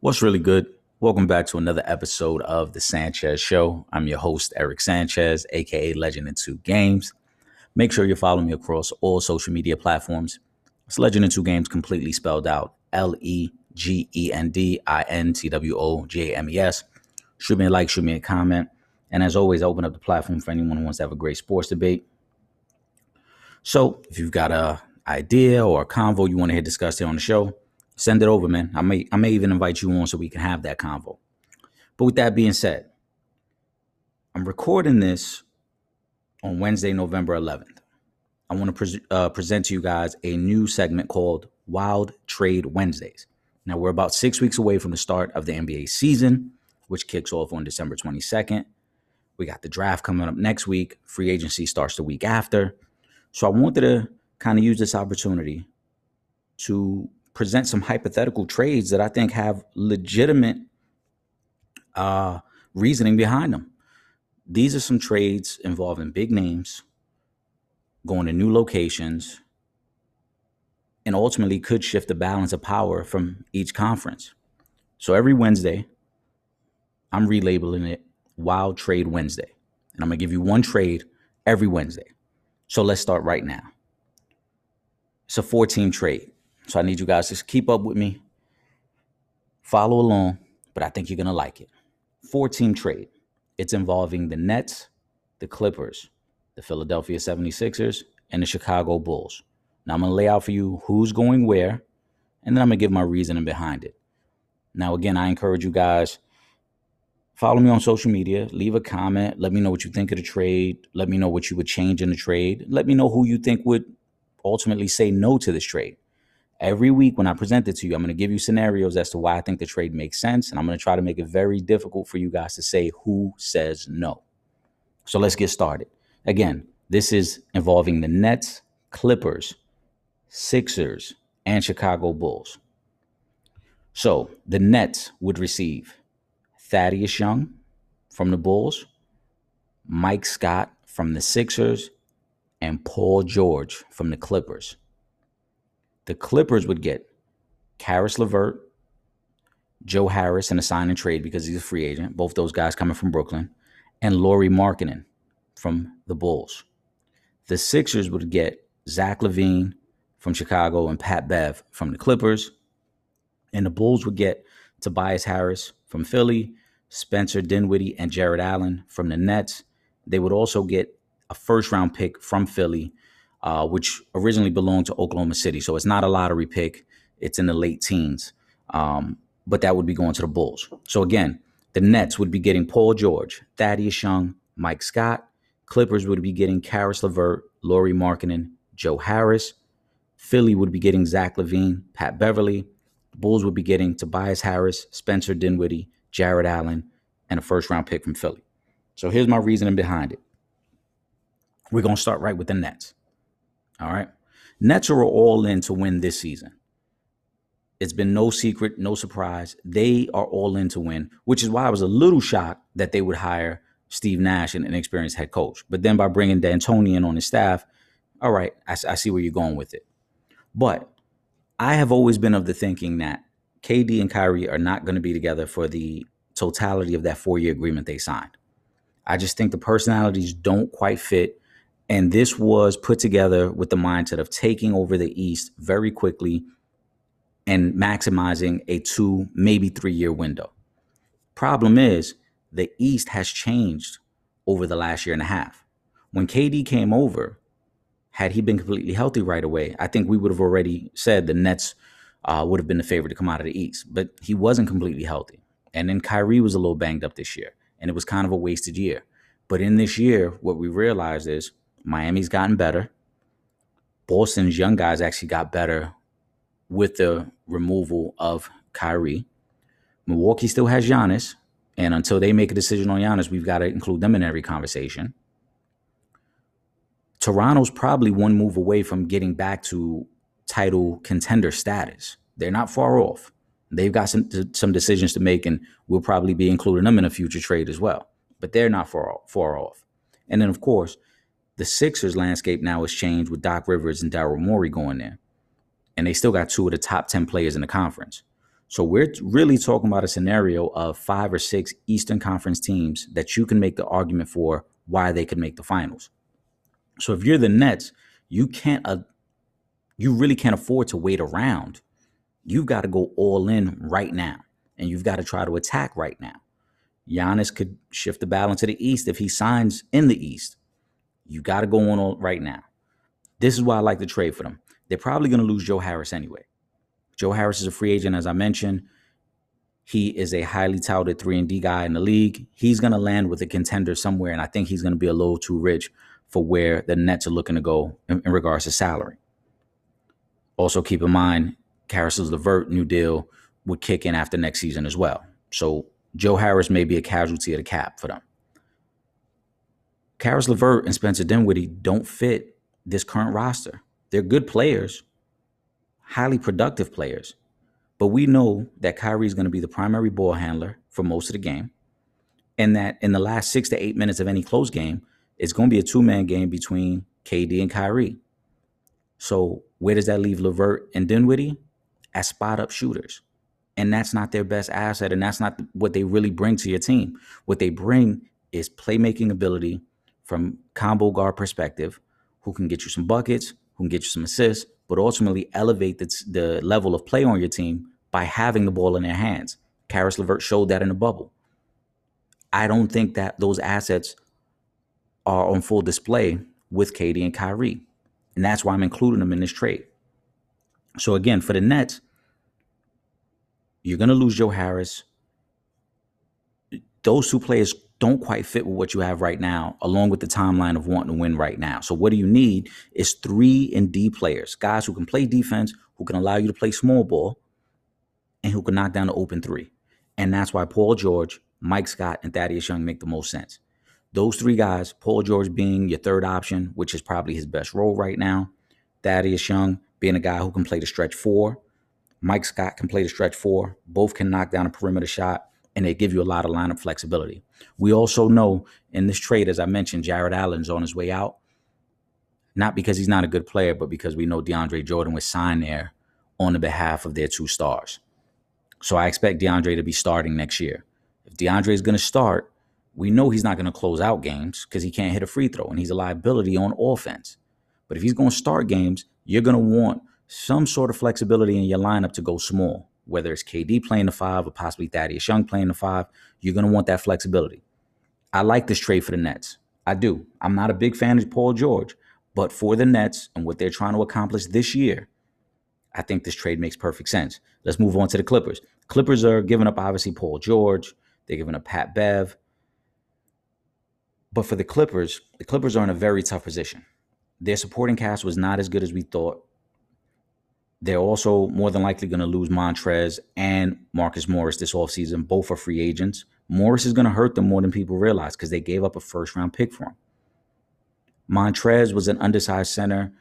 What's really good? Welcome back to another episode of The Sanchez Show. I'm your host, Eric Sanchez, aka Legend in Two Games. Make sure you're following me across all social media platforms. It's Legend in Two Games completely spelled out L E G E N D I N T W O J A M E S. Shoot me a like, shoot me a comment. And as always, I open up the platform for anyone who wants to have a great sports debate. So if you've got a idea or a convo you want to hear discussed here on the show, send it over, man. I may I may even invite you on so we can have that convo. But with that being said, I'm recording this on Wednesday, November 11th. I want to pre- uh, present to you guys a new segment called Wild Trade Wednesdays. Now we're about six weeks away from the start of the NBA season, which kicks off on December 22nd. We got the draft coming up next week. Free agency starts the week after. So I wanted to kind of use this opportunity to present some hypothetical trades that I think have legitimate uh, reasoning behind them. These are some trades involving big names going to new locations and ultimately could shift the balance of power from each conference. So every Wednesday, I'm relabeling it Wild Trade Wednesday. And I'm going to give you one trade every Wednesday. So let's start right now. It's a four team trade. So I need you guys to keep up with me, follow along, but I think you're going to like it. Four team trade. It's involving the Nets, the Clippers, the Philadelphia 76ers, and the Chicago Bulls. Now I'm going to lay out for you who's going where, and then I'm going to give my reasoning behind it. Now, again, I encourage you guys follow me on social media, leave a comment, let me know what you think of the trade, let me know what you would change in the trade, let me know who you think would ultimately say no to this trade. Every week when I present it to you, I'm going to give you scenarios as to why I think the trade makes sense. And I'm going to try to make it very difficult for you guys to say who says no. So let's get started. Again, this is involving the Nets, Clippers, Sixers, and Chicago Bulls. So the Nets would receive Thaddeus Young from the Bulls, Mike Scott from the Sixers, and Paul George from the Clippers. The Clippers would get Caris LeVert, Joe Harris in a sign and trade because he's a free agent. Both those guys coming from Brooklyn, and Lauri Markkanen from the Bulls. The Sixers would get Zach LaVine from Chicago and Pat Bev from the Clippers. And the Bulls would get Tobias Harris from Philly, Spencer Dinwiddie, and Jarrett Allen from the Nets. They would also get a first round pick from Philly uh, which originally belonged to Oklahoma City. So it's not a lottery pick. It's in the late teens. Um, but that would be going to the Bulls. So again, the Nets would be getting Paul George, Thaddeus Young, Mike Scott. Clippers would be getting Caris LeVert, Lauri Markkanen, Joe Harris. Philly would be getting Zach LaVine, Pat Beverley. The Bulls would be getting Tobias Harris, Spencer Dinwiddie, Jarrett Allen, and a first round pick from Philly. So here's my reasoning behind it. We're going to start right with the Nets. All right. Nets are all in to win this season. It's been no secret, no surprise. They are all in to win, which is why I was a little shocked that they would hire Steve Nash, an inexperienced head coach. But then by bringing D'Antoni on his staff, all right, I, I see where you're going with it. But I have always been of the thinking that KD and Kyrie are not going to be together for the totality of that four year agreement they signed. I just think the personalities don't quite fit. And this was put together with the mindset of taking over the East very quickly and maximizing a two, maybe three year window. Problem is, the East has changed over the last year and a half. When KD came over, had he been completely healthy right away, I think we would have already said the Nets uh, would have been the favorite to come out of the East. But he wasn't completely healthy. And then Kyrie was a little banged up this year, and it was kind of a wasted year. But in this year, what we realized is Miami's gotten better. Boston's young guys actually got better with the removal of Kyrie. Milwaukee still has Giannis, and until they make a decision on Giannis, we've got to include them in every conversation. Toronto's probably one move away from getting back to title contender status. They're not far off. They've got some some decisions to make, and we'll probably be including them in a future trade as well. But they're not far far off. And then, of course, the Sixers landscape now has changed with Doc Rivers and Daryl Morey going there. And they still got two of the top 10 players in the conference. So we're really talking about a scenario of five or six Eastern Conference teams that you can make the argument for why they could make the finals. So if you're the Nets, you can't uh, you really can't afford to wait around. You've got to go all in right now, and you've got to try to attack right now. Giannis could shift the balance to the East if he signs in the East. You got to go on right now. This is why I like to trade for them. They're probably going to lose Joe Harris anyway. Joe Harris is a free agent, as I mentioned. He is a highly touted 3 and D guy in the league. He's going to land with a contender somewhere, and I think he's going to be a little too rich for where the Nets are looking to go in, in regards to salary. Also, keep in mind, Caris LeVert new deal would kick in after next season as well. So Joe Harris may be a casualty of the cap for them. Caris LeVert and Spencer Dinwiddie don't fit this current roster. They're good players, highly productive players. But we know that Kyrie is going to be the primary ball handler for most of the game. And that in the last six to eight minutes of any close game, it's going to be a two man game between KD and Kyrie. So where does that leave LeVert and Dinwiddie? As spot up shooters. And that's not their best asset. And that's not what they really bring to your team. What they bring is playmaking ability from combo guard perspective, who can get you some buckets, who can get you some assists, but ultimately elevate the, the level of play on your team by having the ball in their hands. Caris LeVert showed that in the bubble. I don't think that those assets are on full display with KD and Kyrie. And that's why I'm including them in this trade. So again, for the Nets, you're going to lose Joe Harris. Those two players don't quite fit with what you have right now, along with the timeline of wanting to win right now. So what do you need is three and D players, guys who can play defense, who can allow you to play small ball, and who can knock down the open three. And that's why Paul George, Mike Scott, and Thaddeus Young make the most sense. Those three guys, Paul George being your third option, which is probably his best role right now. Thaddeus Young being a guy who can play the stretch four. Mike Scott can play the stretch four. Both can knock down a perimeter shot and they give you a lot of lineup flexibility. We also know in this trade, as I mentioned, Jarrett Allen's on his way out. Not because he's not a good player, but because we know DeAndre Jordan was signed there on the behalf of their two stars. So I expect DeAndre to be starting next year. If DeAndre is going to start, we know he's not going to close out games because he can't hit a free throw and he's a liability on offense. But if he's going to start games, you're going to want some sort of flexibility in your lineup to go small whether it's KD playing the five or possibly Thaddeus Young playing the five, you're going to want that flexibility. I like this trade for the Nets. I do. I'm not a big fan of Paul George, but for the Nets and what they're trying to accomplish this year, I think this trade makes perfect sense. Let's move on to the Clippers. Clippers are giving up, obviously, Paul George. They're giving up Pat Bev. But for the Clippers, the Clippers are in a very tough position. Their supporting cast was not as good as we thought. They're also more than likely going to lose Montrez and Marcus Morris this offseason. Both are free agents. Morris is going to hurt them more than people realize because they gave up a first round pick for him. Montrez was an undersized center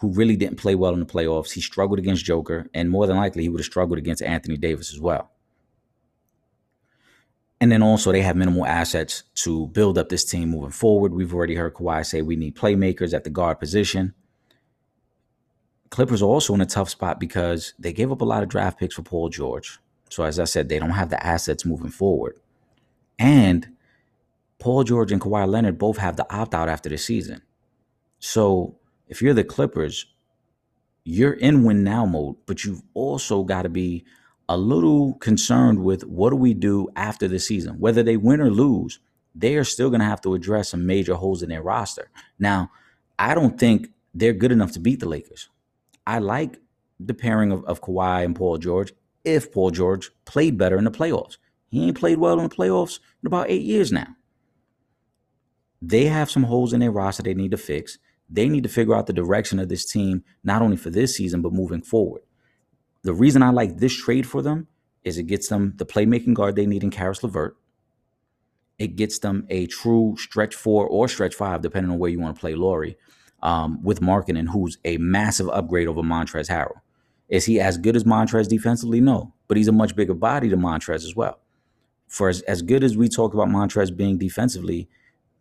who really didn't play well in the playoffs. He struggled against Joker, and more than likely, he would have struggled against Anthony Davis as well. And then also, they have minimal assets to build up this team moving forward. We've already heard Kawhi say we need playmakers at the guard position. Clippers are also in a tough spot because they gave up a lot of draft picks for Paul George. So as I said, they don't have the assets moving forward. And Paul George and Kawhi Leonard both have the opt out after the season. So if you're the Clippers, you're in win now mode, but you've also got to be a little concerned with what do we do after the season? Whether they win or lose, they are still going to have to address some major holes in their roster. Now, I don't think they're good enough to beat the Lakers. I like the pairing of, of Kawhi and Paul George if Paul George played better in the playoffs. He ain't played well in the playoffs in about eight years now. They have some holes in their roster they need to fix. They need to figure out the direction of this team, not only for this season, but moving forward. The reason I like this trade for them is it gets them the playmaking guard they need in Caris LeVert. It gets them a true stretch four or stretch five, depending on where you want to play Lauri, um, with Markkanen, who's a massive upgrade over Montrezl Harrell. Is he as good as Montrez defensively? No, but he's a much bigger body than Montrez as well. For as, as good as we talk about Montrez being defensively,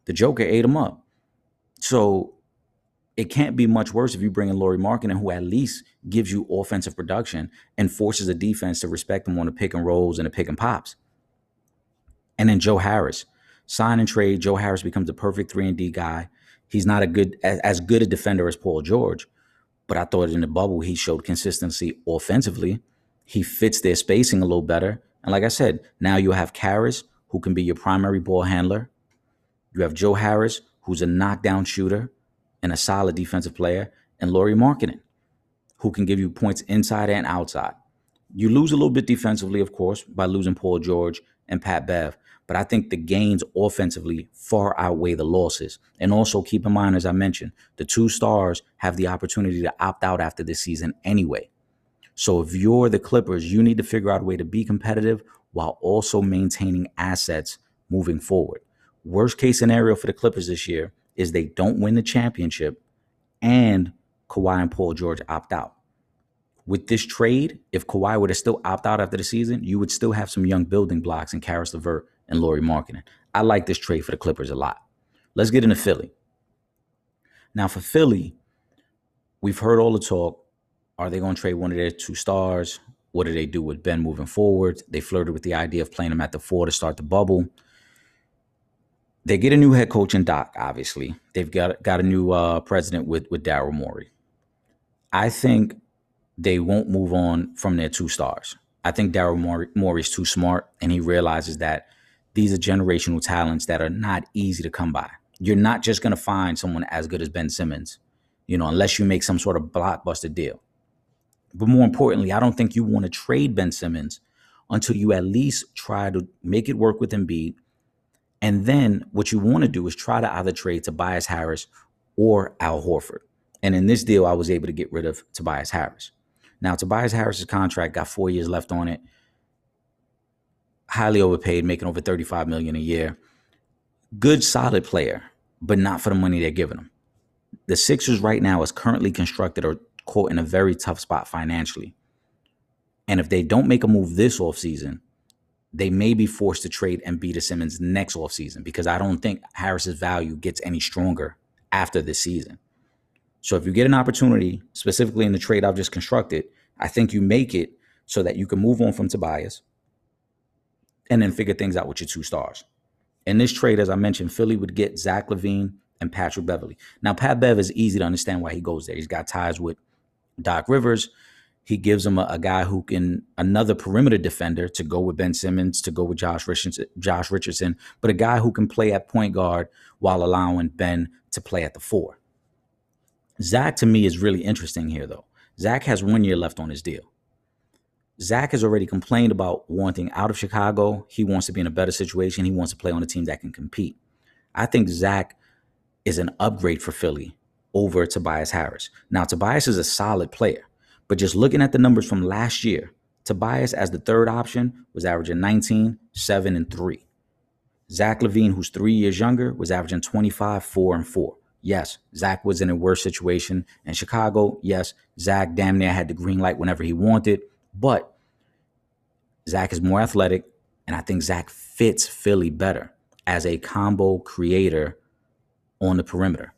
the Joker ate him up. So it can't be much worse if you bring in Lauri Markkanen, who at least gives you offensive production and forces a defense to respect him on the pick and rolls and the pick and pops. And then Joe Harris, sign and trade. Joe Harris becomes the perfect three and D guy. He's not a good as good a defender as Paul George, but I thought in the bubble he showed consistency offensively. He fits their spacing a little better. And like I said, now you have Caris, who can be your primary ball handler. You have Joe Harris, who's a knockdown shooter and a solid defensive player, and Lauri Markkanen, who can give you points inside and outside. You lose a little bit defensively, of course, by losing Paul George and Pat Bev, but I think the gains offensively far outweigh the losses. And also keep in mind, as I mentioned, the two stars have the opportunity to opt out after this season anyway. So if you're the Clippers, you need to figure out a way to be competitive while also maintaining assets moving forward. Worst case scenario for the Clippers this year is they don't win the championship and Kawhi and Paul George opt out. With this trade, if Kawhi were to still opt out after the season, you would still have some young building blocks in Caris LeVert and Lauri Markkanen. I like this trade for the Clippers a lot. Let's get into Philly. Now, for Philly, we've heard all the talk. Are they going to trade one of their two stars? What do they do with Ben moving forward? They flirted with the idea of playing him at the four to start the bubble. They get a new head coach in Doc, obviously. They've got got a new uh, president with with Daryl Morey. I think they won't move on from their two stars. I think Daryl Morey, Morey is too smart, and he realizes that these are generational talents that are not easy to come by. You're not just going to find someone as good as Ben Simmons, you know, unless you make some sort of blockbuster deal. But more importantly, I don't think you want to trade Ben Simmons until you at least try to make it work with Embiid. And then what you want to do is try to either trade Tobias Harris or Al Horford. And in this deal, I was able to get rid of Tobias Harris. Now, Tobias Harris's contract got four years left on it highly overpaid, making over 35 million a year. Good, solid player, but not for the money they're giving him. The Sixers right now is currently constructed or quote in a very tough spot financially. And if they don't make a move this offseason, they may be forced to trade Embiid to Simmons next offseason because I don't think Harris's value gets any stronger after this season. So if you get an opportunity, specifically in the trade I've just constructed, I think you make it so that you can move on from Tobias and then figure things out with your two stars. In this trade, as I mentioned, Philly would get Zach LaVine and Patrick Beverley. Now, Pat Bev is easy to understand why he goes there. He's got ties with Doc Rivers. He gives him a, a, guy who can another perimeter defender to go with Ben Simmons, to go with Josh Richardson, Josh Richardson, but a guy who can play at point guard while allowing Ben to play at the four. Zach to me is really interesting here, though. Zach has one year left on his deal. Zach has already complained about wanting out of Chicago. He wants to be in a better situation. He wants to play on a team that can compete. I think Zach is an upgrade for Philly over Tobias Harris. Now, Tobias is a solid player, but just looking at the numbers from last year, Tobias as the third option was averaging 19, 7, and 3. Zach LaVine, who's three years younger, was averaging 25, 4, and 4. Yes, Zach was in a worse situation in Chicago. Yes, Zach damn near had the green light whenever he wanted. But Zach is more athletic, and I think Zach fits Philly better as a combo creator on the perimeter.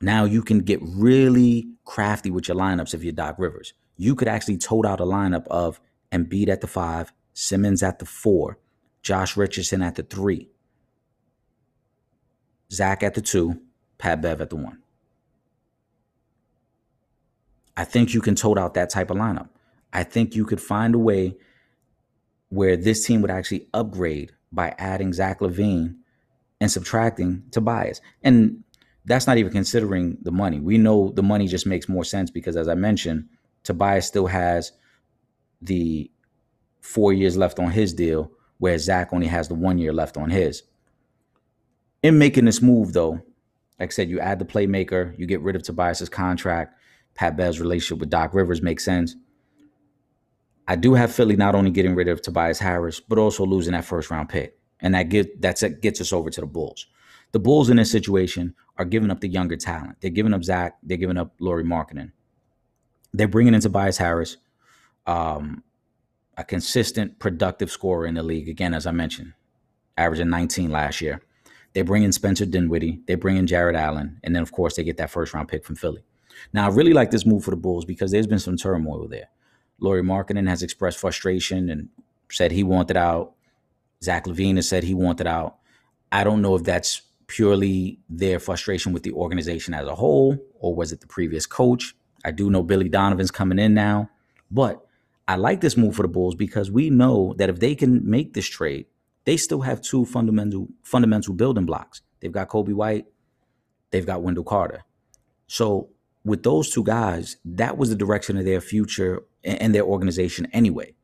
Now you can get really crafty with your lineups if you're Doc Rivers. You could actually tote out a lineup of Embiid at the five, Simmons at the four, Josh Richardson at the three, Zach at the two, Pat Bev at the one. I think you can tote out that type of lineup. I think you could find a way where this team would actually upgrade by adding Zach LaVine and subtracting Tobias. And that's not even considering the money. We know the money just makes more sense because, as I mentioned, Tobias still has the four years left on his deal, whereas Zach only has the one year left on his. In making this move, though, like I said, you add the playmaker, you get rid of Tobias's contract. Pat Bev's relationship with Doc Rivers makes sense. I do have Philly not only getting rid of Tobias Harris, but also losing that first round pick. And that get that's gets us over to the Bulls. The Bulls in this situation are giving up the younger talent. They're giving up Zach. They're giving up Lauri Markkanen. They're bringing in Tobias Harris, um, a consistent, productive scorer in the league. Again, as I mentioned, averaging 19 last year. They bring in Spencer Dinwiddie, they bring in Jarrett Allen, and then of course they get that first round pick from Philly. Now I really like this move for the Bulls because there's been some turmoil there. Lauri Markkanen has expressed frustration and said he wanted out. Zach LaVine has said he wanted out. I don't know if that's purely their frustration with the organization as a whole, or was it the previous coach? I do know Billy Donovan's coming in now, but I like this move for the Bulls because we know that if they can make this trade, they still have two fundamental fundamental building blocks. They've got Coby White, they've got Wendell Carter. So with those two guys, that was the direction of their future and their organization anyway.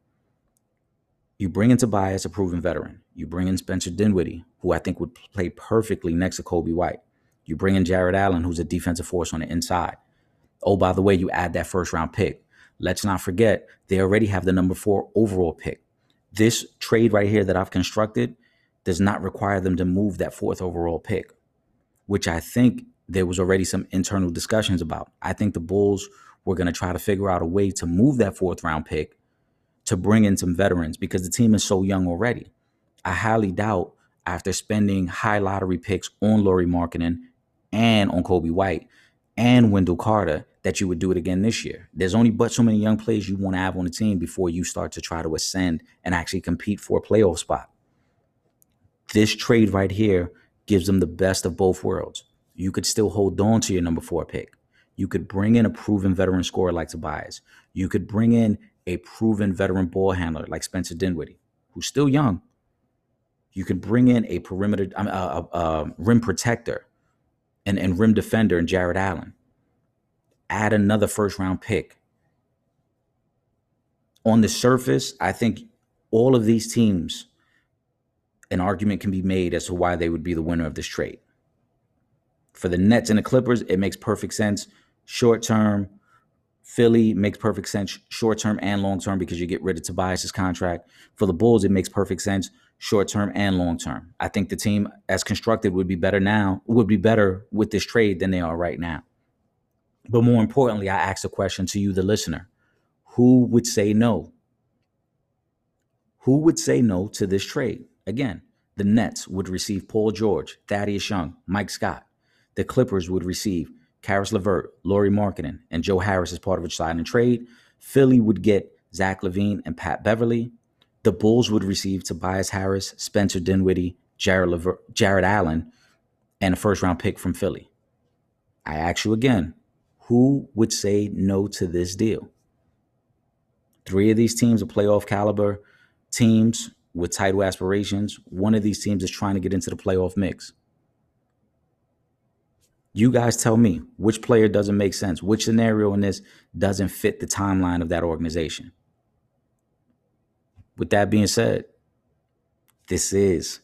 You bring in Tobias, a proven veteran. You bring in Spencer Dinwiddie, who I think would play perfectly next to Coby White. You bring in Jarrett Allen, who's a defensive force on the inside. Oh, by the way, you add that first round pick. Let's not forget, they already have the number four overall pick. This trade right here that I've constructed does not require them to move that fourth overall pick, which I think there was already some internal discussions about. I think the Bulls were going to try to figure out a way to move that fourth round pick to bring in some veterans because the team is so young already. I highly doubt after spending high lottery picks on Lauri Markkanen and on Coby White and Wendell Carter that you would do it again this year. There's only but so many young players you want to have on the team before you start to try to ascend and actually compete for a playoff spot. This trade right here gives them the best of both worlds. You could still hold on to your number four pick. You could bring in a proven veteran scorer like Tobias. You could bring in a proven veteran ball handler like Spencer Dinwiddie, who's still young. You could bring in a perimeter, a, a, a rim protector and, and rim defender in Jarrett Allen. Add another first round pick. On the surface, I think all of these teams, an argument can be made as to why they would be the winner of this trade. For the Nets and the Clippers, it makes perfect sense. Short term, Philly makes perfect sense short term and long term because you get rid of Tobias's contract. For the Bulls, it makes perfect sense short term and long term. I think the team as constructed would be better now, would be better with this trade than they are right now. But more importantly, I ask a question to you, the listener. Who would say no? Who would say no to this trade? Again, the Nets would receive Paul George, Thaddeus Young, Mike Scott. The Clippers would receive Caris LeVert, Lauri Markkanen, and Joe Harris as part of a sign and trade. Philly would get Zach LaVine and Pat Beverley. The Bulls would receive Tobias Harris, Spencer Dinwiddie, Jared, Jarrett Allen, and a first round pick from Philly. I ask you again, who would say no to this deal? Three of these teams are playoff caliber teams with title aspirations. One of these teams is trying to get into the playoff mix. You guys tell me which player doesn't make sense, which scenario in this doesn't fit the timeline of that organization. With that being said, this is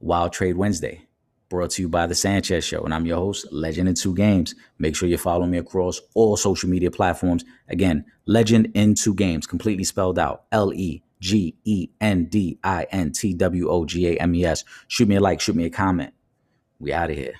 Wild Trade Wednesday, brought to you by The Sanchez Show. And I'm your host, Legend in Two Games. Make sure you follow me across all social media platforms. Again, Legend in Two Games, completely spelled out L E G E N D I N T W O G A M E S. Shoot me a like, shoot me a comment. We out of here.